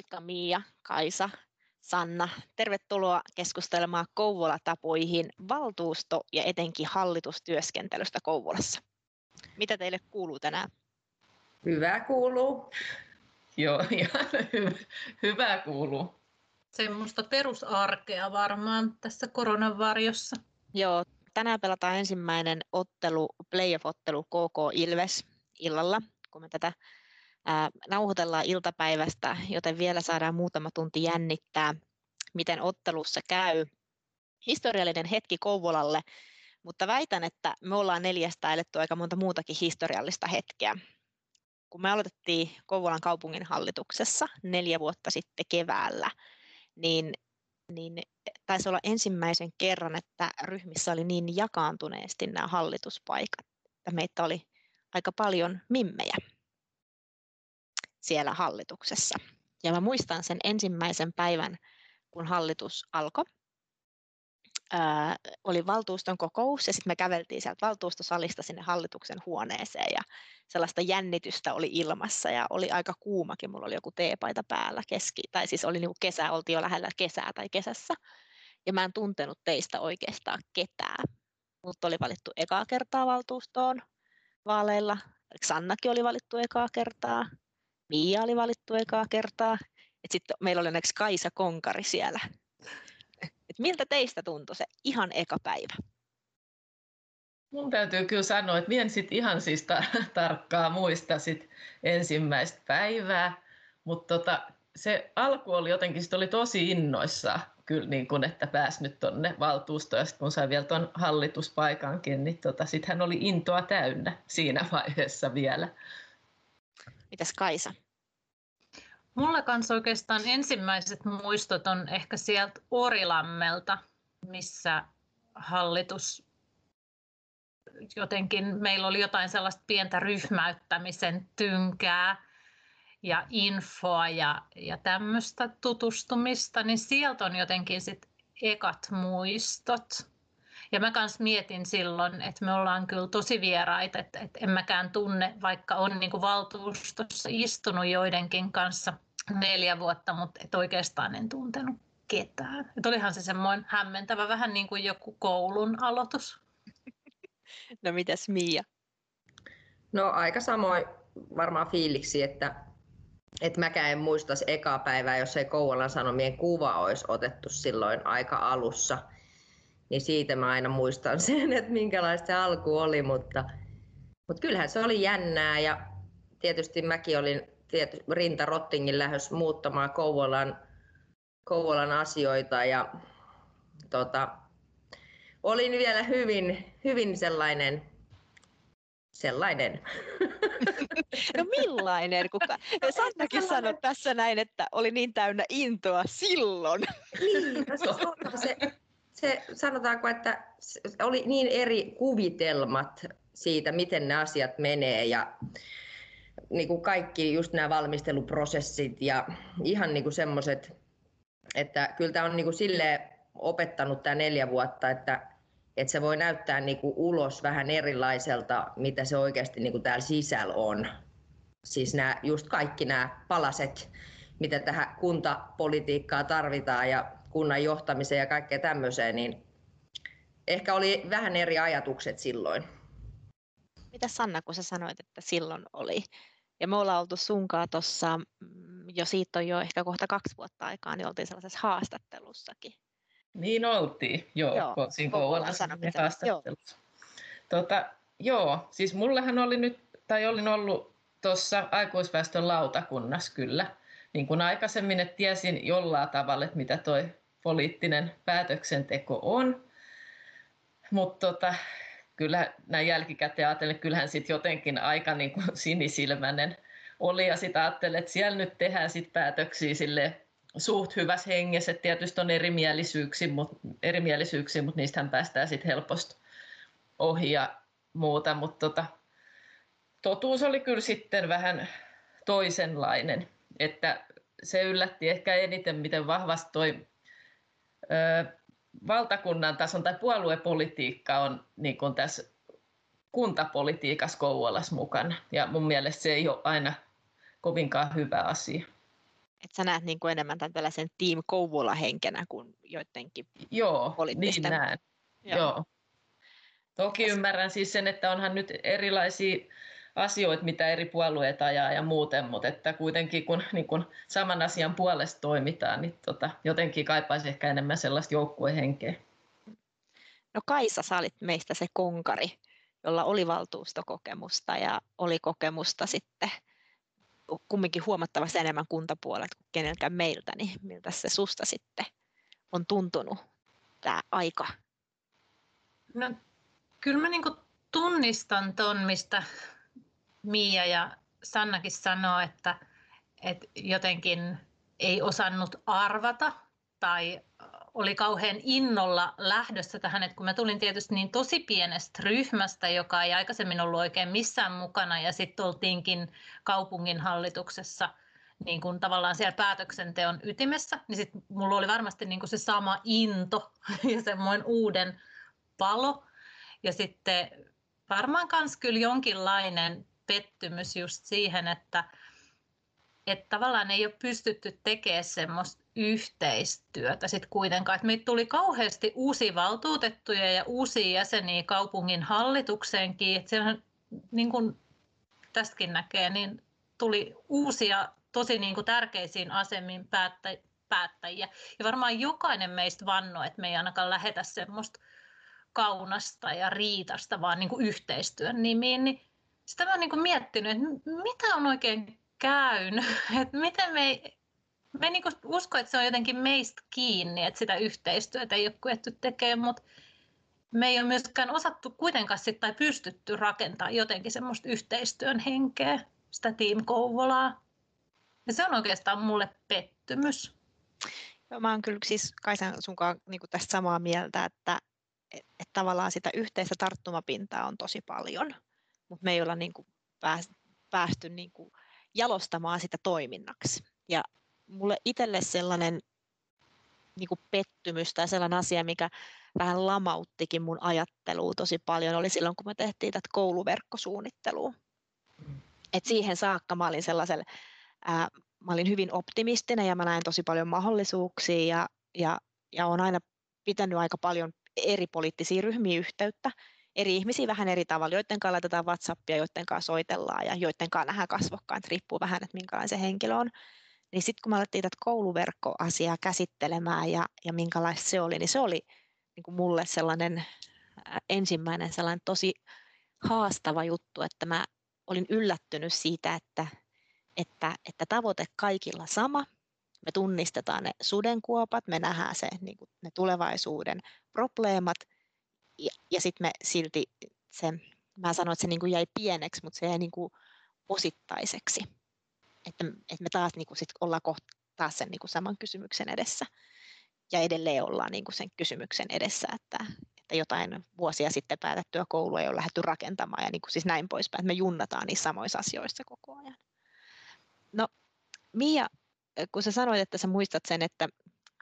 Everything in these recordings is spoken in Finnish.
Moikka Mia, Kaisa, Sanna. Tervetuloa keskustelemaan Kouvola-tapoihin valtuusto- ja etenkin hallitustyöskentelystä Kouvolassa. Mitä teille kuuluu tänään? Hyvä kuuluu. Joo, ihan hyvä, hyvä kuuluu. Semmoista perusarkea varmaan tässä koronan varjossa. Joo, tänään pelataan ensimmäinen ottelu, playoff-ottelu KK Ilves illalla, kun me tätä ää, nauhoitellaan iltapäivästä, joten vielä saadaan muutama tunti jännittää, miten ottelussa käy. Historiallinen hetki Kouvolalle, mutta väitän, että me ollaan neljästä eletty aika monta muutakin historiallista hetkeä. Kun me aloitettiin Kouvolan kaupungin hallituksessa neljä vuotta sitten keväällä, niin, niin taisi olla ensimmäisen kerran, että ryhmissä oli niin jakaantuneesti nämä hallituspaikat, että meitä oli aika paljon mimmejä siellä hallituksessa. Ja mä muistan sen ensimmäisen päivän, kun hallitus alkoi. Ää, oli valtuuston kokous ja sitten me käveltiin sieltä valtuustosalista sinne hallituksen huoneeseen ja sellaista jännitystä oli ilmassa ja oli aika kuumakin. Mulla oli joku teepaita päällä keski, tai siis oli niinku kesä, oltiin jo lähellä kesää tai kesässä. Ja mä en tuntenut teistä oikeastaan ketään. Mutta oli valittu ekaa kertaa valtuustoon vaaleilla. Sannakin oli valittu ekaa kertaa. Mia oli valittu ekaa kertaa. Et sitten meillä oli onneksi Kaisa Konkari siellä. Et miltä teistä tuntui se ihan eka päivä? Mun täytyy kyllä sanoa, että en sit ihan siis ta- tarkkaa muista sit ensimmäistä päivää, mutta tota, se alku oli jotenkin, sit oli tosi innoissa kyllä, niin kun, että pääsi nyt tuonne valtuustoon ja sitten kun sai vielä tuon hallituspaikankin, niin tota, sitten hän oli intoa täynnä siinä vaiheessa vielä. Mitäs Kaisa? Mulla kanssa oikeastaan ensimmäiset muistot on ehkä sieltä Orilammelta, missä hallitus jotenkin, meillä oli jotain sellaista pientä ryhmäyttämisen tynkää ja infoa ja, ja tämmöistä tutustumista, niin sieltä on jotenkin sit ekat muistot. Ja mä kans mietin silloin, että me ollaan kyllä tosi vieraita, että, että en mäkään tunne, vaikka on niin kuin valtuustossa istunut joidenkin kanssa neljä vuotta, mutta et oikeastaan en tuntenut ketään. Et olihan se semmoinen hämmentävä, vähän niin kuin joku koulun aloitus. No mitäs Mia? No aika samoin varmaan fiiliksi, että, että mäkään en muista ekaa päivää, jos ei Kouvolan Sanomien kuva olisi otettu silloin aika alussa – niin siitä mä aina muistan sen, että minkälaista se alku oli, mutta, mutta kyllähän se oli jännää ja tietysti mäkin olin tiety, Rinta Rottingin lähes muuttamaan Kouvolan, Kouvolan asioita ja tota, olin vielä hyvin, hyvin sellainen, sellainen. No millainen? Kuka... Sannakin sanoi tässä näin, että oli niin täynnä intoa silloin. Niin, no se, se, se, sanotaanko, että oli niin eri kuvitelmat siitä, miten ne asiat menee ja niin kuin kaikki just nämä valmisteluprosessit ja ihan niin kuin semmoiset, että kyllä tämä on niin kuin sille opettanut tämä neljä vuotta, että, että se voi näyttää niin kuin ulos vähän erilaiselta, mitä se oikeasti niin kuin täällä sisällä on. Siis nämä, just kaikki nämä palaset, mitä tähän kuntapolitiikkaan tarvitaan ja kunnan johtamiseen ja kaikkea tämmöiseen, niin ehkä oli vähän eri ajatukset silloin. Mitä Sanna, kun sä sanoit, että silloin oli? Ja me ollaan oltu sunkaan tuossa, mm, jo siitä on jo ehkä kohta kaksi vuotta aikaa, niin oltiin sellaisessa haastattelussakin. Niin oltiin, joo, joo siinä Kouvolan haastattelussa. Joo. Tota, joo, siis mullehan oli nyt, tai olin ollut tuossa aikuisväestön lautakunnassa kyllä, niin kuin aikaisemmin, että tiesin jollain tavalla, että mitä toi poliittinen päätöksenteko on. Mutta tota, kyllä näin jälkikäteen ajatellen, kyllähän sitten jotenkin aika niin kuin sinisilmäinen oli ja sitten ajattelin, että siellä nyt tehdään sit päätöksiä sille suht hyvässä hengessä, että tietysti on erimielisyyksiä, mutta, erimielisyyksiä, mutta niistähän päästään sitten helposti ohi ja muuta, mutta tota, totuus oli kyllä sitten vähän toisenlainen, että se yllätti ehkä eniten, miten vahvasti toi valtakunnan tason tai puoluepolitiikka on niin kuin tässä kuntapolitiikassa Kouvolassa mukana. Ja mun mielestä se ei ole aina kovinkaan hyvä asia. että sä näet niin kuin enemmän tämän tällaisen Team Kouvola-henkenä kuin joidenkin Joo, niin näen. Joo. Joo. Toki ymmärrän siis sen, että onhan nyt erilaisia asioita, mitä eri puolueet ajaa ja muuten, mutta että kuitenkin kun, niin kun saman asian puolesta toimitaan, niin tota, jotenkin kaipaisi ehkä enemmän sellaista joukkuehenkeä. No Kaisa, sä olit meistä se konkari, jolla oli valtuustokokemusta ja oli kokemusta sitten kumminkin huomattavasti enemmän kuntapuolet kuin kenelläkään meiltä, niin miltä se susta sitten on tuntunut tämä aika? No, kyllä mä niin tunnistan tuon, mistä Mia ja Sannakin sanoo, että, että jotenkin ei osannut arvata tai oli kauhean innolla lähdössä tähän, että kun mä tulin tietysti niin tosi pienestä ryhmästä, joka ei aikaisemmin ollut oikein missään mukana, ja sitten oltiinkin kaupungin hallituksessa niin kuin tavallaan siellä päätöksenteon ytimessä, niin sitten mulla oli varmasti niin kuin se sama into ja semmoinen uuden palo. Ja sitten varmaan myös kyllä jonkinlainen pettymys just siihen, että, että tavallaan ei ole pystytty tekemään semmoista yhteistyötä sitten kuitenkaan. Että meitä tuli kauheasti uusia valtuutettuja ja uusia jäseniä kaupungin hallitukseenkin. Että siellä, niin kuin tästäkin näkee, niin tuli uusia tosi niin kuin tärkeisiin asemiin päättäjiä. Ja varmaan jokainen meistä vannoi, että me ei ainakaan lähetä semmoista kaunasta ja riitasta, vaan niin kuin yhteistyön nimiin. Niin sitä mä oon niin miettinyt, että mitä on oikein käynyt, että miten me ei, me niin usko, että se on jotenkin meistä kiinni, että sitä yhteistyötä ei ole kyetty tekemään, mutta me ei ole myöskään osattu kuitenkaan sit, tai pystytty rakentamaan jotenkin semmoista yhteistyön henkeä, sitä Team Kouvolaa. Ja se on oikeastaan mulle pettymys. Joo, mä oon kyllä siis Kaisan sunkaan niin tästä samaa mieltä, että, että tavallaan sitä yhteistä tarttumapintaa on tosi paljon mutta me ei olla niin kuin päästy niin kuin jalostamaan sitä toiminnaksi. Ja mulle itselle sellainen niin kuin pettymys tai sellainen asia, mikä vähän lamauttikin mun ajattelua tosi paljon, oli silloin, kun me tehtiin tätä kouluverkkosuunnittelua. Et siihen saakka mä olin sellaisella, ää, mä olin hyvin optimistinen ja mä näin tosi paljon mahdollisuuksia ja, ja, ja olen aina pitänyt aika paljon eri poliittisia ryhmiä yhteyttä eri ihmisiä vähän eri tavalla, joiden kanssa laitetaan WhatsAppia, joiden kanssa soitellaan ja joiden kanssa nähdään kasvokkaan, riippuu vähän, että minkälainen se henkilö on. Niin sitten kun me alettiin tätä kouluverkkoasiaa käsittelemään ja, ja minkälaista se oli, niin se oli niin kuin mulle sellainen ensimmäinen sellainen tosi haastava juttu, että mä olin yllättynyt siitä, että, että, että tavoite kaikilla sama. Me tunnistetaan ne sudenkuopat, me nähdään se, niin kuin ne tulevaisuuden probleemat – ja, ja sitten me silti se, mä sanoin, että se niin kuin jäi pieneksi, mutta se jäi niin kuin osittaiseksi. Että, että me taas niin kuin sit ollaan kohta taas sen niin kuin saman kysymyksen edessä. Ja edelleen ollaan niin kuin sen kysymyksen edessä, että, että jotain vuosia sitten päätettyä koulua ei ole lähdetty rakentamaan ja niin kuin siis näin poispäin, että me junnataan niissä samoissa asioissa koko ajan. No Mia, kun sä sanoit, että sä muistat sen, että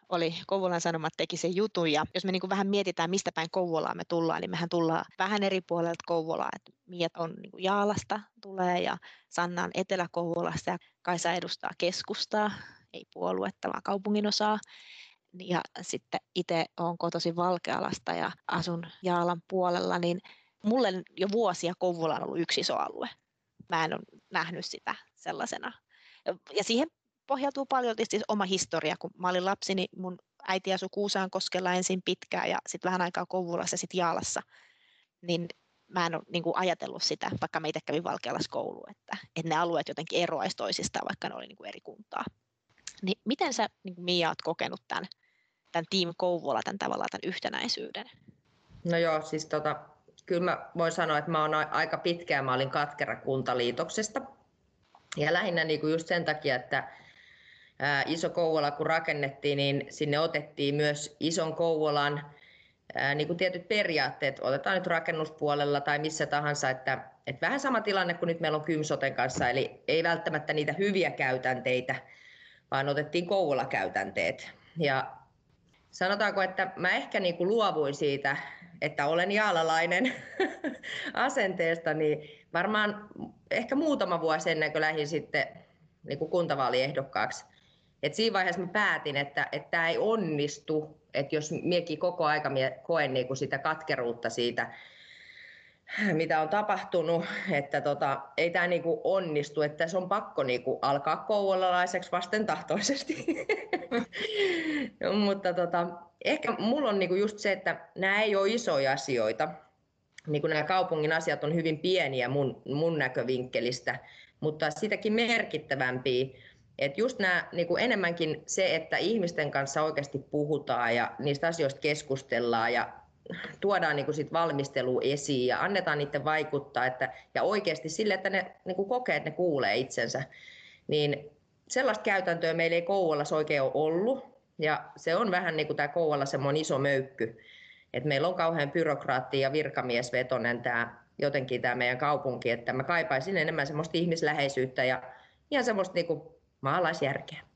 oli Kouvolan Sanomat teki sen jutun ja jos me niin kuin vähän mietitään, mistä päin Kouvolaa me tullaan, niin mehän tullaan vähän eri puolelta Kouvolaa, että Miet on niin kuin Jaalasta tulee ja Sanna on Etelä-Kouvolasta ja Kaisa edustaa keskustaa, ei puoluetta, vaan kaupungin osaa. Ja sitten itse olen kotoisin Valkealasta ja asun Jaalan puolella, niin mulle jo vuosia Kouvola on ollut yksi iso alue. Mä en ole nähnyt sitä sellaisena. Ja siihen pohjautuu paljon siis oma historia. Kun mä olin lapsi, niin mun äiti asui Kuusaankoskella ensin pitkään ja sitten vähän aikaa Kouvolassa ja sitten Jaalassa. Niin mä en ole niin kuin ajatellut sitä, vaikka meitä kävi Valkealassa koulu, että, että ne alueet jotenkin eroaisi toisistaan, vaikka ne oli niin kuin eri kuntaa. Niin miten sä, niin kuin Mia, oot kokenut tämän, tämän Team Kouvola, tämän tavallaan tämän yhtenäisyyden? No joo, siis tota, kyllä mä voin sanoa, että mä oon aika pitkään, mä olin katkera kuntaliitoksesta. Ja lähinnä niin kuin just sen takia, että Iso Kouvola kun rakennettiin, niin sinne otettiin myös Ison Kouvolan niin kuin tietyt periaatteet, otetaan nyt rakennuspuolella tai missä tahansa, että, että vähän sama tilanne kuin nyt meillä on Kymsoten kanssa, eli ei välttämättä niitä hyviä käytänteitä, vaan otettiin Kouvola-käytänteet. Ja sanotaanko, että mä ehkä niin kuin luovuin siitä, että olen jaalalainen asenteesta, niin varmaan ehkä muutama vuosi ennen kuin lähdin sitten niin kuin Et siinä vaiheessa mä päätin, että tämä ei onnistu, että jos miekin koko aika mie koen niinku sitä katkeruutta siitä, mitä on tapahtunut, että tota, ei tämä niinku onnistu, että se on pakko niinku alkaa kouvolalaiseksi vastentahtoisesti. mutta tota, ehkä mulla on niinku just se, että nämä ei ole isoja asioita. Niinku nämä kaupungin asiat on hyvin pieniä mun, mun näkövinkkelistä, mutta sitäkin merkittävämpiä. Et just nämä, niin kuin enemmänkin se, että ihmisten kanssa oikeasti puhutaan ja niistä asioista keskustellaan ja tuodaan niin kuin sit valmistelu esiin ja annetaan niiden vaikuttaa että, ja oikeasti sille, että ne niin kuin kokee, että ne kuulee itsensä. Niin sellaista käytäntöä meillä ei Kouvolassa oikein ole ollut ja se on vähän niin kuin tämä Kouvola semmoinen iso möykky. Et meillä on kauhean byrokraatti ja virkamiesvetonen tämä jotenkin tämä meidän kaupunki, että mä kaipaisin enemmän semmoista ihmisläheisyyttä ja ihan semmoista niin kuin maalaisjärkeä.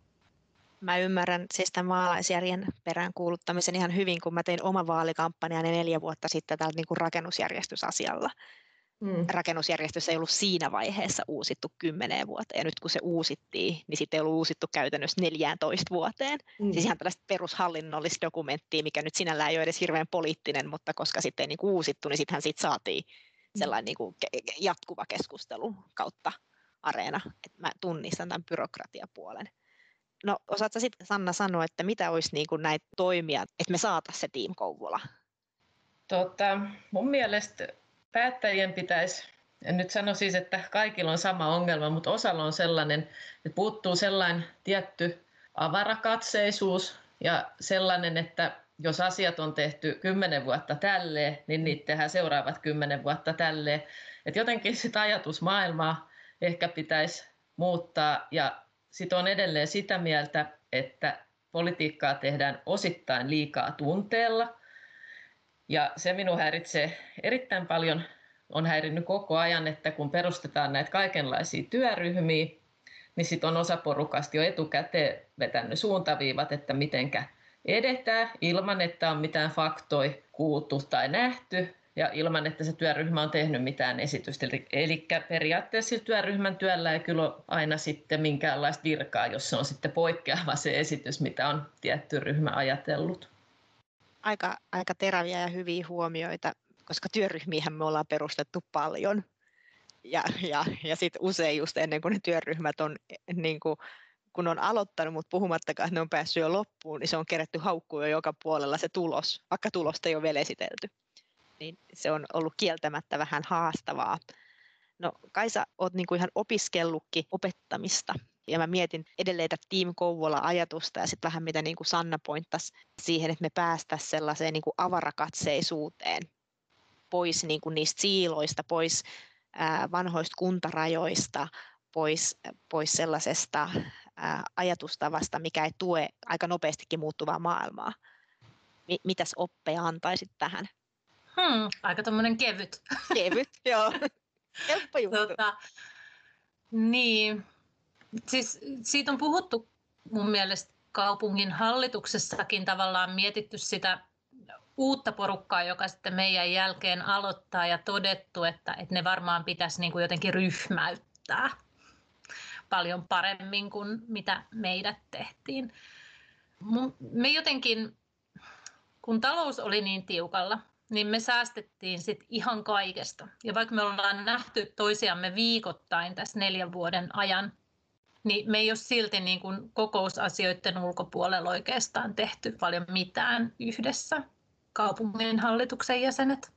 Mä ymmärrän siis tämän maalaisjärjen perään kuuluttamisen ihan hyvin, kun mä tein oma vaalikampanjani neljä vuotta sitten tällä niin kuin rakennusjärjestysasialla. Mm. Rakennusjärjestys ei ollut siinä vaiheessa uusittu kymmeneen vuoteen, ja nyt kun se uusittiin, niin sitten ei ollut uusittu käytännössä 14 vuoteen. Mm. Siis ihan tällaista perushallinnollista dokumenttia, mikä nyt sinällään ei ole edes hirveän poliittinen, mutta koska sitten ei niin uusittu, niin sittenhän siitä saatiin mm. sellainen niin kuin jatkuva keskustelu kautta areena, että mä tunnistan tämän byrokratiapuolen. No osaatko sitten Sanna sanoa, että mitä olisi niin kuin näitä toimia, että me saataisiin se Team Kouvola? Tota, mun mielestä päättäjien pitäisi, en nyt sano siis, että kaikilla on sama ongelma, mutta osalla on sellainen, että puuttuu sellainen tietty avarakatseisuus ja sellainen, että jos asiat on tehty kymmenen vuotta tälleen, niin niitä tehdään seuraavat kymmenen vuotta tälleen. Että jotenkin sitä ajatusmaailmaa ehkä pitäisi muuttaa. Ja sitten on edelleen sitä mieltä, että politiikkaa tehdään osittain liikaa tunteella. Ja se minun häiritsee erittäin paljon, on häirinnyt koko ajan, että kun perustetaan näitä kaikenlaisia työryhmiä, niin sitten on osa porukasta jo etukäteen vetänyt suuntaviivat, että mitenkä edetään ilman, että on mitään faktoja kuultu tai nähty ja ilman, että se työryhmä on tehnyt mitään esitystä. Eli periaatteessa työryhmän työllä ei kyllä ole aina sitten minkäänlaista virkaa, jos se on sitten poikkeava se esitys, mitä on tietty ryhmä ajatellut. Aika, aika teräviä ja hyviä huomioita, koska työryhmiä me ollaan perustettu paljon. Ja, ja, ja sitten usein just ennen kuin ne työryhmät on niin kuin, kun on aloittanut, mutta puhumattakaan, että ne on päässyt jo loppuun, niin se on kerätty haukkuun jo joka puolella se tulos, vaikka tulosta ei ole vielä esitelty niin se on ollut kieltämättä vähän haastavaa. No Kaisa, olet niin kuin ihan opiskellutkin opettamista ja mä mietin edelleen tätä Team Kouvola-ajatusta ja sitten vähän mitä niin kuin Sanna pointtasi siihen, että me päästäisiin sellaiseen niin kuin avarakatseisuuteen pois niin kuin niistä siiloista, pois vanhoista kuntarajoista, pois, pois sellaisesta ajatustavasta, mikä ei tue aika nopeastikin muuttuvaa maailmaa. Mitäs oppeja antaisit tähän? Hmm, aika tuommoinen kevyt. Kevyt, joo. Helppo juttu. Tota, niin, siis siitä on puhuttu mun mielestä kaupungin hallituksessakin tavallaan mietitty sitä uutta porukkaa, joka sitten meidän jälkeen aloittaa ja todettu, että, että ne varmaan pitäisi niin kuin jotenkin ryhmäyttää paljon paremmin kuin mitä meidät tehtiin. Me jotenkin, kun talous oli niin tiukalla, niin me säästettiin sit ihan kaikesta. Ja vaikka me ollaan nähty toisiamme viikoittain tässä neljän vuoden ajan, niin me ei ole silti niin kuin kokousasioiden ulkopuolella oikeastaan tehty paljon mitään yhdessä, kaupungin hallituksen jäsenet.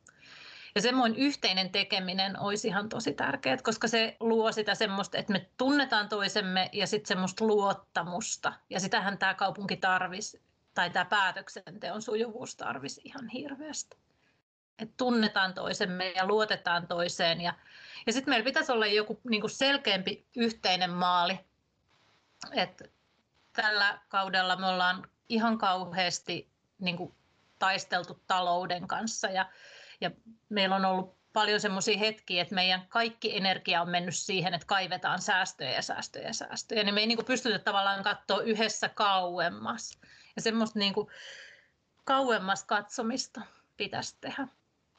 Ja semmoinen yhteinen tekeminen olisi ihan tosi tärkeää, koska se luo sitä semmoista, että me tunnetaan toisemme ja sitten semmoista luottamusta. Ja sitähän tämä kaupunki tarvisi, tai tämä päätöksenteon sujuvuus tarvisi ihan hirveästi että tunnetaan toisemme ja luotetaan toiseen. Ja, ja sitten meillä pitäisi olla joku niin kuin selkeämpi yhteinen maali. Et tällä kaudella me ollaan ihan kauheasti niin kuin taisteltu talouden kanssa ja, ja meillä on ollut paljon semmoisia hetkiä, että meidän kaikki energia on mennyt siihen, että kaivetaan säästöjä ja säästöjä ja säästöjä. Niin me ei niin kuin pystytä tavallaan katsoa yhdessä kauemmas. Ja semmoista niin kuin kauemmas katsomista pitäisi tehdä.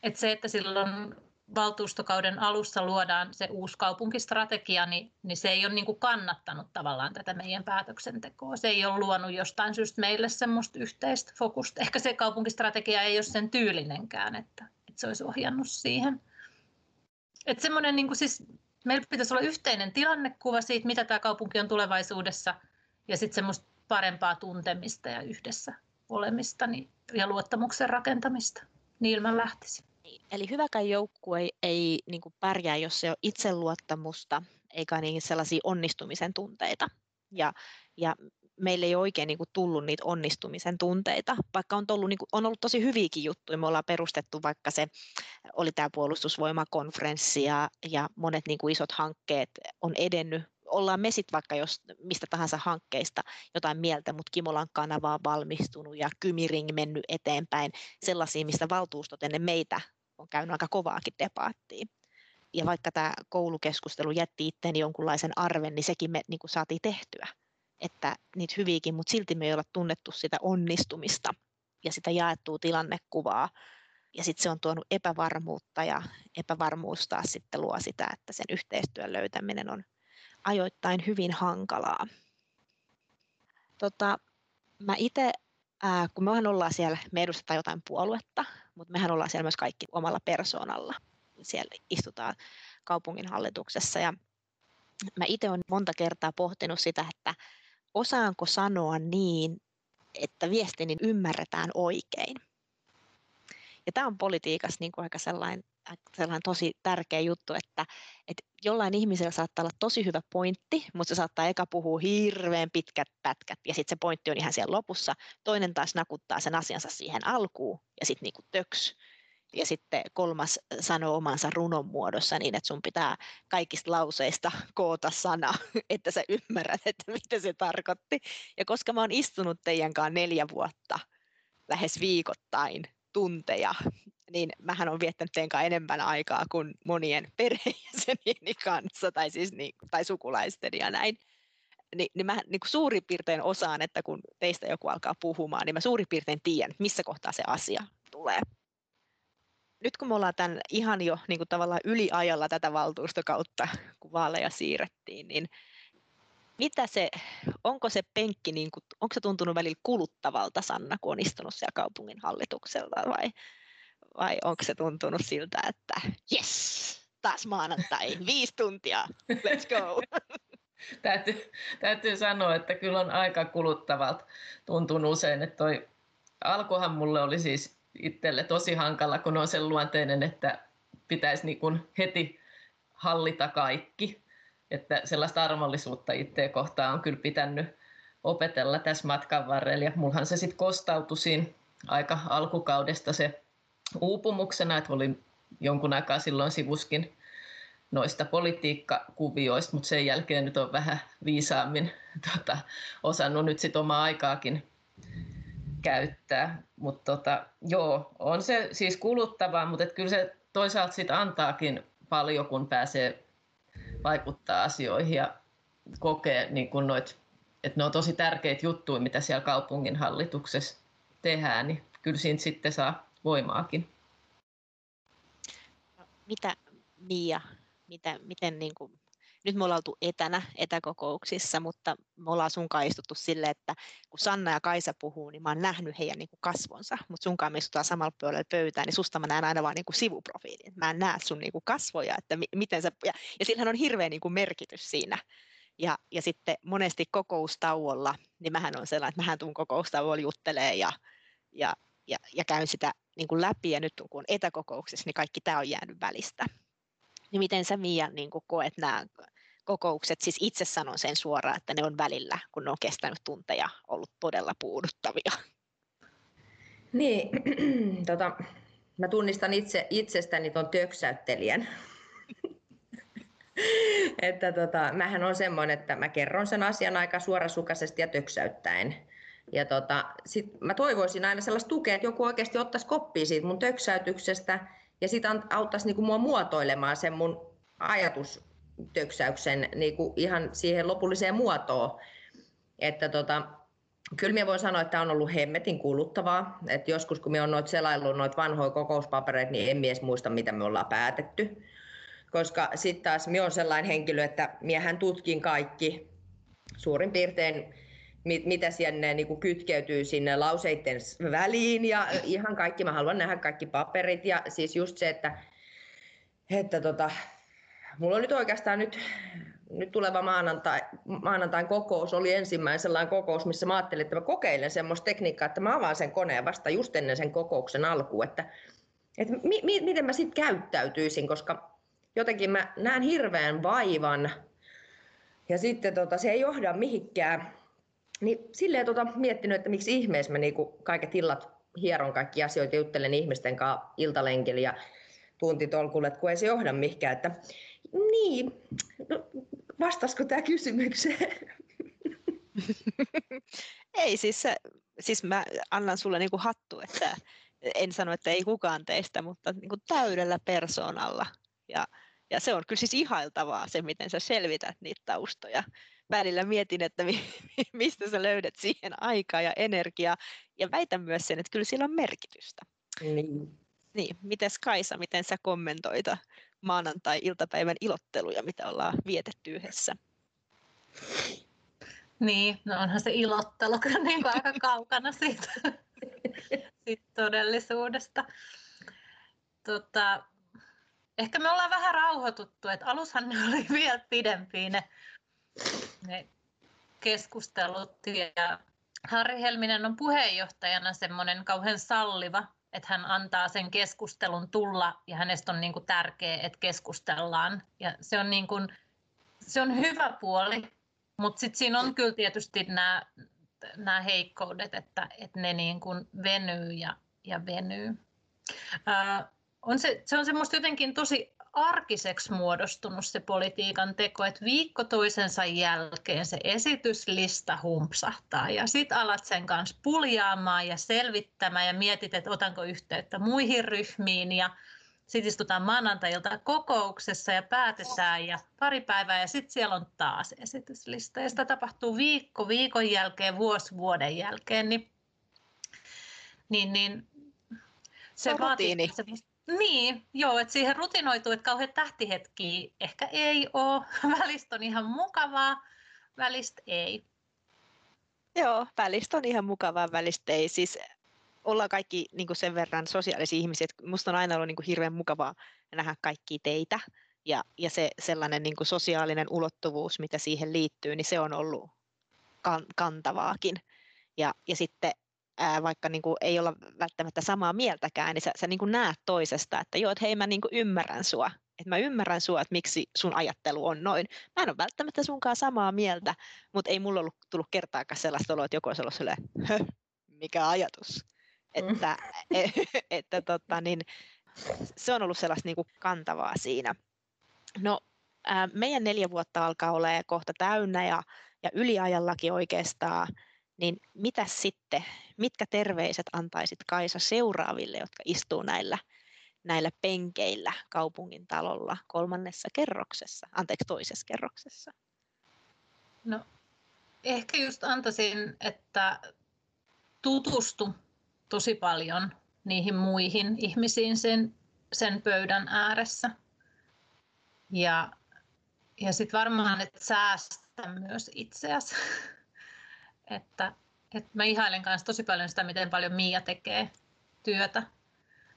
Että se, että silloin valtuustokauden alussa luodaan se uusi kaupunkistrategia, niin, niin se ei ole niin kuin kannattanut tavallaan tätä meidän päätöksentekoa. Se ei ole luonut jostain syystä meille semmoista yhteistä fokusta. Ehkä se kaupunkistrategia ei ole sen tyylinenkään, että, että se olisi ohjannut siihen. Että semmoinen, niin kuin siis, meillä pitäisi olla yhteinen tilannekuva siitä, mitä tämä kaupunki on tulevaisuudessa, ja sitten semmoista parempaa tuntemista ja yhdessä olemista niin, ja luottamuksen rakentamista. Niin mä lähtisin. Niin, eli hyväkään joukkue ei, ei niin pärjää, jos se on itseluottamusta eikä niin sellaisia onnistumisen tunteita. Ja, ja meille ei oikein niin kuin tullut niitä onnistumisen tunteita, vaikka on ollut, niin kuin, on ollut tosi hyviäkin juttuja. Me ollaan perustettu vaikka se, oli tämä puolustusvoimakonferenssi ja, ja monet niin kuin isot hankkeet on edennyt ollaan me sitten vaikka jos mistä tahansa hankkeista jotain mieltä, mutta Kimolan kanava on valmistunut ja Kymiring mennyt eteenpäin, sellaisia, mistä valtuustot ennen meitä on käynyt aika kovaakin debaattiin. Ja vaikka tämä koulukeskustelu jätti itteeni jonkunlaisen arven, niin sekin me niin saatiin tehtyä. Että niitä hyviäkin, mutta silti me ei olla tunnettu sitä onnistumista ja sitä jaettua tilannekuvaa. Ja sitten se on tuonut epävarmuutta ja epävarmuus taas sitten luo sitä, että sen yhteistyön löytäminen on ajoittain hyvin hankalaa. Tota, mä itse, kun mehän ollaan siellä, me edustetaan jotain puoluetta, mutta mehän ollaan siellä myös kaikki omalla persoonalla. Siellä istutaan kaupungin hallituksessa ja mä itse olen monta kertaa pohtinut sitä, että osaanko sanoa niin, että viestini ymmärretään oikein. Ja tämä on politiikassa niin kuin aika sellainen sellainen tosi tärkeä juttu, että, että jollain ihmisellä saattaa olla tosi hyvä pointti, mutta se saattaa eka puhua hirveän pitkät pätkät ja sitten se pointti on ihan siellä lopussa. Toinen taas nakuttaa sen asiansa siihen alkuun ja sitten niinku töks. Ja sitten kolmas sanoo omansa runon muodossa niin, että sun pitää kaikista lauseista koota sana, että sä ymmärrät, että mitä se tarkoitti. Ja koska mä oon istunut teidän kanssa neljä vuotta lähes viikoittain tunteja niin mähän olen viettänyt teidän enemmän aikaa kuin monien perheenjäsenieni kanssa, tai, siis niin, tai sukulaisten ja näin. Ni, niin mä niin kuin suurin piirtein osaan, että kun teistä joku alkaa puhumaan, niin mä suurin piirtein tiedän, missä kohtaa se asia tulee. Nyt kun me ollaan tämän ihan jo niin kuin tavallaan yliajalla tätä valtuustokautta, kun vaaleja siirrettiin, niin mitä se, onko se penkki, niin kuin, onko se tuntunut välillä kuluttavalta, Sanna, kun on istunut siellä kaupungin hallituksella vai vai onko se tuntunut siltä, että yes, taas maanantai, viisi tuntia, let's go. täytyy, täytyy sanoa, että kyllä on aika kuluttavalta tuntunut usein, että toi alkuhan mulle oli siis itselle tosi hankala, kun on sen luonteinen, että pitäisi niin kuin heti hallita kaikki. Että sellaista armollisuutta itseä kohtaan on kyllä pitänyt opetella tässä matkan varrella. Ja mullahan se sitten kostautui siinä aika alkukaudesta se uupumuksena, että olin jonkun aikaa silloin sivuskin noista politiikkakuvioista, mutta sen jälkeen nyt on vähän viisaammin tota, osannut nyt sit omaa aikaakin käyttää. Mutta tota, joo, on se siis kuluttavaa, mutta et kyllä se toisaalta sit antaakin paljon, kun pääsee vaikuttaa asioihin ja kokee niin kun noit, että ne on tosi tärkeitä juttuja, mitä siellä kaupungin hallituksessa tehdään, niin kyllä siinä sitten saa voimaakin. Mitä Mia, mitä, miten niin kuin, nyt me ollaan oltu etänä etäkokouksissa, mutta me ollaan sunkaan istuttu silleen, että kun Sanna ja Kaisa puhuu, niin mä oon nähnyt heidän niin kuin kasvonsa, mutta sunkaan me istutaan samalla puolella pöytää, niin susta mä näen aina vaan niin kuin sivuprofiilin. Mä en näe sun niin kuin kasvoja, että mi- miten sä, ja, ja sillähän on hirveä niin kuin merkitys siinä. Ja, ja sitten monesti kokoustauolla, niin mähän on sellainen, että mähän tuun kokoustauolla juttelee ja, ja, ja, ja käyn sitä niin kuin läpi ja nyt kun on etäkokouksessa, niin kaikki tämä on jäänyt välistä. Niin miten sä Mia niin kuin koet nämä kokoukset, siis itse sanon sen suoraan, että ne on välillä, kun ne on kestänyt tunteja, ollut todella puuduttavia. Niin, tota, mä tunnistan itse, itsestäni tuon töksäyttelijän. että tota, mähän on semmoinen, että mä kerron sen asian aika suorasukaisesti ja töksäyttäen. Ja tota, sit mä toivoisin aina sellaista tukea, että joku oikeasti ottaisi koppia siitä mun töksäytyksestä ja sitten auttaisi niinku mua muotoilemaan sen mun ajatustöksäyksen niinku ihan siihen lopulliseen muotoon. Että tota, kyllä minä voin sanoa, että tämä on ollut hemmetin kuluttavaa. Et joskus kun minä olen noita selaillut noita vanhoja kokouspapereita, niin en mies muista, mitä me ollaan päätetty. Koska sitten taas minä olen sellainen henkilö, että miehän tutkin kaikki suurin piirtein mitä siellä niin kuin kytkeytyy sinne lauseiden väliin ja ihan kaikki, mä haluan nähdä kaikki paperit ja siis just se, että, että tota, mulla on nyt oikeastaan nyt, nyt tuleva maanantai, maanantain kokous oli ensimmäinen sellainen kokous, missä mä ajattelin, että mä kokeilen semmoista tekniikkaa, että mä avaan sen koneen vasta just ennen sen kokouksen alkuun, että, että mi, mi, miten mä sitten käyttäytyisin, koska jotenkin mä näen hirveän vaivan. Ja sitten tota, se ei johda mihinkään niin silleen tota, miettinyt, että miksi ihmeessä mä niinku kaiket illat hieron kaikki asioita, juttelen ihmisten kanssa iltalenkillä ja tuntitolkulle, kun ei se johda mihinkään. Että, niin, no, vastasko tämä kysymykseen? ei, siis, siis mä annan sulle niinku hattu, että en sano, että ei kukaan teistä, mutta niinku täydellä persoonalla. Ja, ja se on kyllä siis ihailtavaa se, miten sä selvität niitä taustoja välillä mietin, että mistä sä löydät siihen aikaa ja energiaa. Ja väitän myös sen, että kyllä sillä on merkitystä. Niin. Niin, miten Kaisa, miten sä kommentoita maanantai-iltapäivän ilotteluja, mitä ollaan vietetty yhdessä? Niin, no onhan se ilottelu kyllä niin kuin aika kaukana siitä, siitä todellisuudesta. Tota, ehkä me ollaan vähän rauhoituttu, että alushan ne oli vielä pidempiä ne ne keskustelut ja Harri Helminen on puheenjohtajana semmoinen kauhean salliva, että hän antaa sen keskustelun tulla ja hänestä on niin kuin tärkeää, että keskustellaan. Ja se on, niin kuin, se on hyvä puoli, mutta sitten siinä on kyllä tietysti nämä, nämä heikkoudet, että, että ne niin kuin venyy ja, ja venyy. Ää, on se, se on semmoista jotenkin tosi arkiseksi muodostunut se politiikan teko, että viikko toisensa jälkeen se esityslista humpsahtaa ja sit alat sen kanssa puljaamaan ja selvittämään ja mietit, että otanko yhteyttä muihin ryhmiin ja sitten istutaan maanantailta kokouksessa ja päätetään ja pari päivää ja sitten siellä on taas esityslista. Ja sitä tapahtuu viikko viikon jälkeen, vuosi vuoden jälkeen, niin, niin, niin se, se vaatii niin, joo, että siihen rutinoituu, että kauhean tähtihetkiä ehkä ei ole. Välistä on ihan mukavaa, välistä ei. Joo, välistä on ihan mukavaa, välistä ei. Siis ollaan kaikki niin sen verran sosiaalisia ihmisiä, että musta on aina ollut niin hirveän mukavaa nähdä kaikki teitä. Ja, ja se sellainen niin sosiaalinen ulottuvuus, mitä siihen liittyy, niin se on ollut kan, kantavaakin. Ja, ja sitten ää, vaikka niin kuin ei olla välttämättä samaa mieltäkään, niin sä, sä niin kuin näet toisesta, että joo, että hei mä niin kuin ymmärrän sua, että mä ymmärrän sua, että miksi sun ajattelu on noin. Mä en ole välttämättä sunkaan samaa mieltä, mutta ei mulla ollut tullut kertaakaan sellaista oloa, että joku olisi ollut silleen, mikä ajatus. Mm. Että, et, että tota, niin, se on ollut sellaista niin kuin kantavaa siinä. No, ää, meidän neljä vuotta alkaa olla kohta täynnä ja, ja yliajallakin oikeastaan niin mitä sitten, mitkä terveiset antaisit Kaisa seuraaville, jotka istuu näillä, näillä penkeillä kaupungin talolla kolmannessa kerroksessa, anteeksi toisessa kerroksessa? No ehkä just antaisin, että tutustu tosi paljon niihin muihin ihmisiin sen, sen pöydän ääressä. Ja, ja sitten varmaan, että säästä myös itseäsi että, että mä ihailen kanssa tosi paljon sitä, miten paljon Miia tekee työtä.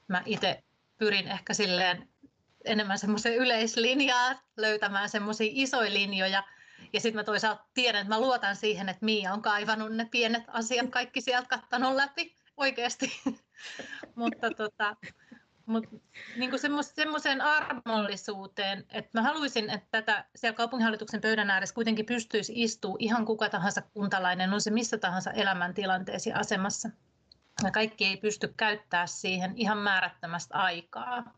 Mä itse pyrin ehkä silleen enemmän semmoisen yleislinjaa, löytämään semmoisia isoja linjoja. Ja sitten mä toisaalta tiedän, että mä luotan siihen, että Miia on kaivannut ne pienet asiat kaikki sieltä kattanut läpi oikeasti. Mutta tota, mutta niin semmoiseen armollisuuteen, että mä haluaisin, että tätä siellä kaupunginhallituksen pöydän ääressä kuitenkin pystyisi istua ihan kuka tahansa kuntalainen, on se missä tahansa elämäntilanteessa ja asemassa. Ja kaikki ei pysty käyttää siihen ihan määrättömästä aikaa.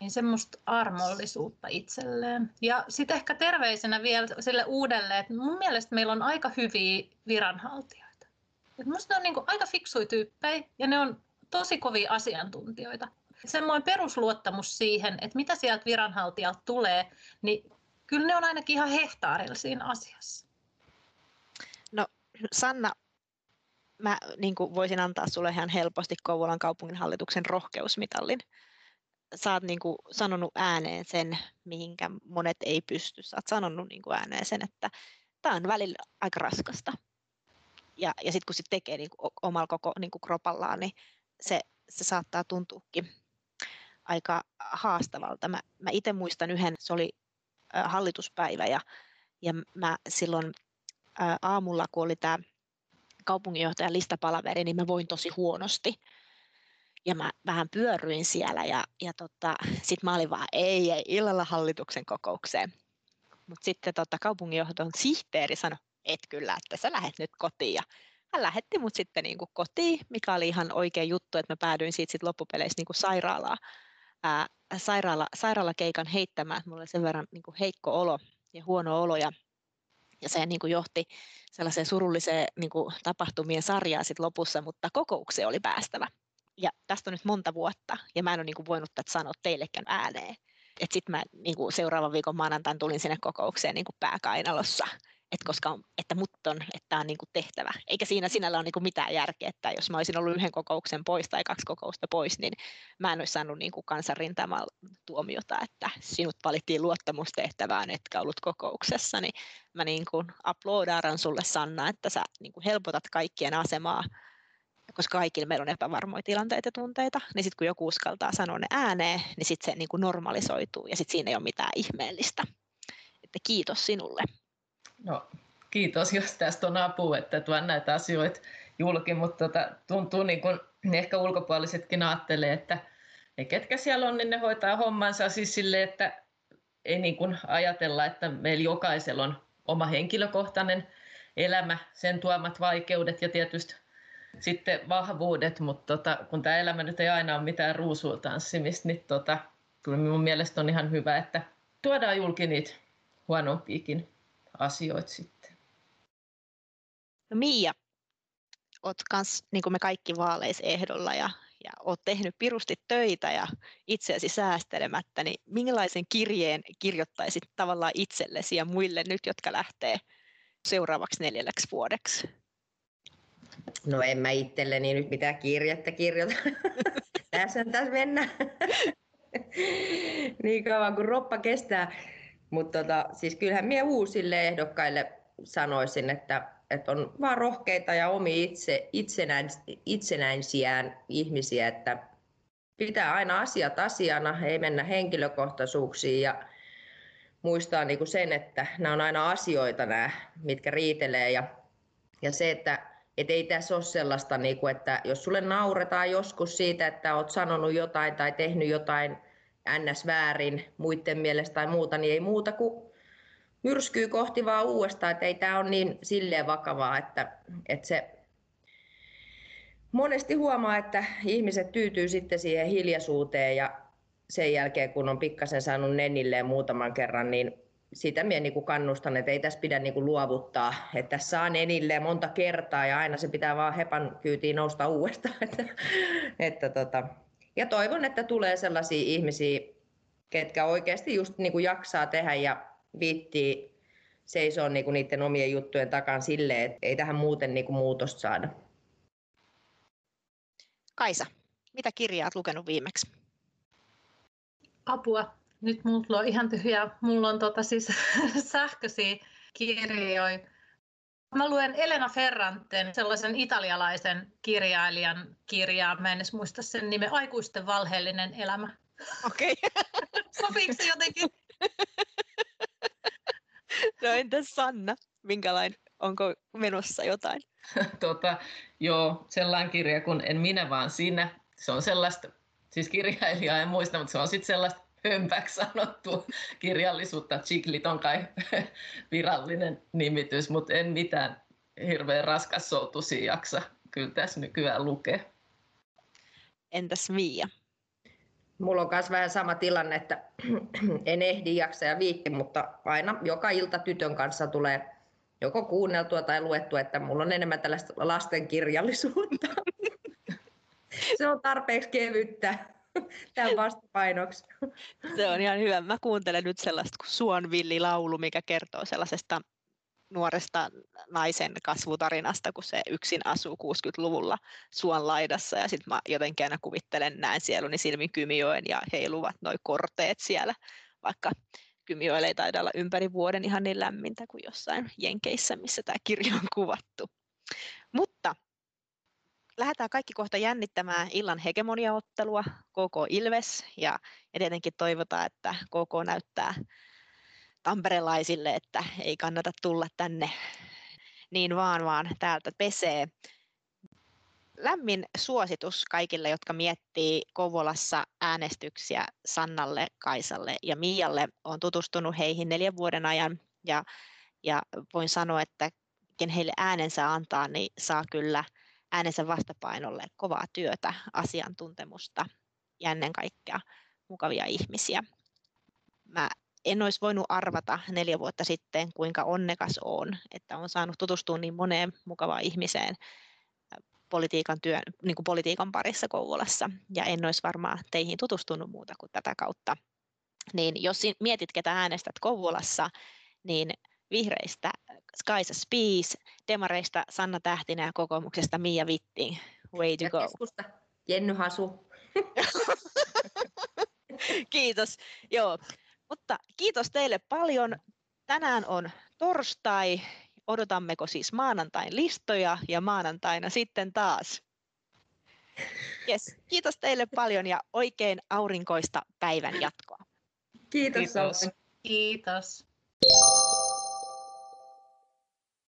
Niin semmoista armollisuutta itselleen. Ja sitten ehkä terveisenä vielä sille uudelle, että mun mielestä meillä on aika hyviä viranhaltijoita. Et musta ne on niinku aika fiksuja tyyppejä ja ne on tosi kovia asiantuntijoita. Semmoinen perusluottamus siihen, että mitä sieltä viranhaltijalta tulee, niin kyllä ne on ainakin ihan hehtaarilla siinä asiassa. No Sanna, mä niin voisin antaa sulle ihan helposti Kouvolan kaupunginhallituksen rohkeusmitallin. Sä oot niin kuin sanonut ääneen sen, mihinkä monet ei pysty. Sä oot sanonut niin kuin ääneen sen, että tämä on välillä aika raskasta. Ja, ja sitten kun se tekee niin kuin omalla koko niin kuin kropallaan, niin se, se saattaa tuntuukin aika haastavalta. Mä, mä itse muistan yhden, se oli hallituspäivä ja, ja mä silloin aamulla, kun oli tämä kaupunginjohtajan listapalaveri, niin mä voin tosi huonosti. Ja mä vähän pyörryin siellä ja, ja tota, sitten mä olin vaan, ei, ei, illalla hallituksen kokoukseen. Mutta sitten tota, kaupunginjohdon sihteeri sanoi, et kyllä, että sä lähdet nyt kotiin. Ja hän lähetti mut sitten niin kuin kotiin, mikä oli ihan oikea juttu, että mä päädyin siitä sit loppupeleissä niin kuin sairaalaan, ää, sairaala, sairaalakeikan heittämään. Mulla oli sen verran niin kuin heikko olo ja huono olo ja, ja se niin kuin johti sellaiseen surulliseen niin kuin tapahtumien sarjaan sit lopussa, mutta kokoukseen oli päästävä. Ja tästä on nyt monta vuotta ja mä en ole niin kuin voinut tätä sanoa teillekään ääneen. Sitten mä niin kuin seuraavan viikon maanantain tulin sinne kokoukseen niin kuin pääkainalossa että koska on, että mut on, että tämä on niin kuin tehtävä. Eikä siinä sinällä ole niin kuin mitään järkeä, että jos mä olisin ollut yhden kokouksen pois tai kaksi kokousta pois, niin mä en olisi saanut niin kuin kansanrintamalla tuomiota, että sinut valittiin luottamustehtävään, etkä ollut kokouksessa, niin mä niin kuin uploadaaran sulle Sanna, että sä niin kuin helpotat kaikkien asemaa, koska kaikilla meillä on epävarmoja tilanteita ja tunteita, niin sitten kun joku uskaltaa sanoa ne ääneen, niin sitten se niin kuin normalisoituu ja sitten siinä ei ole mitään ihmeellistä. Että kiitos sinulle. No, kiitos, jos tästä on apua, että tuon näitä asioita julki, mutta tota, tuntuu niin kuin ehkä ulkopuolisetkin ajattelee, että ne ketkä siellä on, niin ne hoitaa hommansa. Siis sille, että ei niin kuin ajatella, että meillä jokaisella on oma henkilökohtainen elämä, sen tuomat vaikeudet ja tietysti sitten vahvuudet, mutta tota, kun tämä elämä nyt ei aina ole mitään ruusuutanssimista, niin tota, kyllä minun mielestä on ihan hyvä, että tuodaan julki niitä huonompiakin asioita sitten. No Miia, olet kans, niin kuin me kaikki vaaleisehdolla ja, ja olet tehnyt pirusti töitä ja itseäsi säästelemättä, niin minkälaisen kirjeen kirjoittaisit tavallaan itsellesi ja muille nyt, jotka lähtee seuraavaksi neljälleksi vuodeksi? No en mä itselleni nyt mitään kirjettä kirjoita. tässä on taas mennä. niin kauan kuin roppa kestää. Mutta tota, siis kyllähän minä uusille ehdokkaille sanoisin, että, että on vaan rohkeita ja omi itse, itsenäis, itsenäisiään ihmisiä, että pitää aina asiat asiana, ei mennä henkilökohtaisuuksiin ja muistaa niin kuin sen, että nämä on aina asioita nämä, mitkä riitelee ja, ja se, että et ei tässä ole sellaista, niin kuin, että jos sulle nauretaan joskus siitä, että olet sanonut jotain tai tehnyt jotain ns. väärin muiden mielestä tai muuta, niin ei muuta kuin myrskyy kohti vaan uudestaan, että ei tämä ole niin silleen vakavaa, että, että se monesti huomaa, että ihmiset tyytyy sitten siihen hiljaisuuteen ja sen jälkeen, kun on pikkasen saanut nenilleen muutaman kerran, niin sitä minä niin kannustan, että ei tässä pidä niin kuin luovuttaa, että tässä saa nenilleen monta kertaa ja aina se pitää vaan hepan kyytiin nousta uudestaan. Että, että tota, ja toivon, että tulee sellaisia ihmisiä, ketkä oikeasti just niin kuin jaksaa tehdä ja viittii seisoo niin kuin niiden omien juttujen takan silleen, että ei tähän muuten niin kuin muutosta saada. Kaisa, mitä kirjaa olet lukenut viimeksi? Apua. Nyt mulla on ihan tyhjää. Mulla on tota siis sähköisiä kirjoja Mä luen Elena Ferranten, sellaisen italialaisen kirjailijan kirjaa. Mä en edes muista sen nimen, Aikuisten valheellinen elämä. Okei. Okay. Sopiiko se jotenkin? no entäs Sanna, minkälainen, onko menossa jotain? tota, joo, sellainen kirja kuin En minä vaan sinä. Se on sellaista, siis kirjailijaa en muista, mutta se on sitten sellaista hömpäksi sanottu kirjallisuutta. Chiklit on kai virallinen nimitys, mutta en mitään hirveän raskassoutuisia jaksa kyllä tässä nykyään lukea. Entäs Mia? Mulla on myös vähän sama tilanne, että en ehdi jaksa ja viitti, mutta aina joka ilta tytön kanssa tulee joko kuunneltua tai luettua, että mulla on enemmän tällaista lastenkirjallisuutta. Se on tarpeeksi kevyttä tämän vastapainoksi. Se on ihan hyvä. Mä kuuntelen nyt sellaista kuin Suon laulu, mikä kertoo sellaisesta nuoresta naisen kasvutarinasta, kun se yksin asuu 60-luvulla suon laidassa ja sitten mä jotenkin aina kuvittelen, näen sieluni silmin Kymijoen ja heiluvat noi korteet siellä, vaikka Kymijoelle ei taida olla ympäri vuoden ihan niin lämmintä kuin jossain Jenkeissä, missä tämä kirja on kuvattu. Mutta lähdetään kaikki kohta jännittämään illan hegemoniaottelua, KK Ilves, ja, ja tietenkin toivotaan, että KK näyttää tamperelaisille, että ei kannata tulla tänne niin vaan, vaan täältä pesee. Lämmin suositus kaikille, jotka miettii Kouvolassa äänestyksiä Sannalle, Kaisalle ja Mialle. Olen tutustunut heihin neljän vuoden ajan ja, ja voin sanoa, että ken heille äänensä antaa, niin saa kyllä äänensä vastapainolle kovaa työtä, asiantuntemusta ja ennen kaikkea mukavia ihmisiä. Mä en olisi voinut arvata neljä vuotta sitten, kuinka onnekas on, että on saanut tutustua niin moneen mukavaan ihmiseen politiikan, työn, niin kuin politiikan parissa Kouvolassa. Ja en olisi varmaan teihin tutustunut muuta kuin tätä kautta. Niin jos mietit, ketä äänestät Kouvolassa, niin vihreistä Kaisa Spies, demareista Sanna Tähtinen ja kokoomuksesta Mia Vitting. Way to ja go. Keskusta Jenny Hasu. Kiitos. Joo, mutta kiitos teille paljon. Tänään on torstai. Odotammeko siis maanantain listoja ja maanantaina sitten taas? Yes. Kiitos teille paljon ja oikein aurinkoista päivän jatkoa. Kiitos. Kiitos. Kiitos.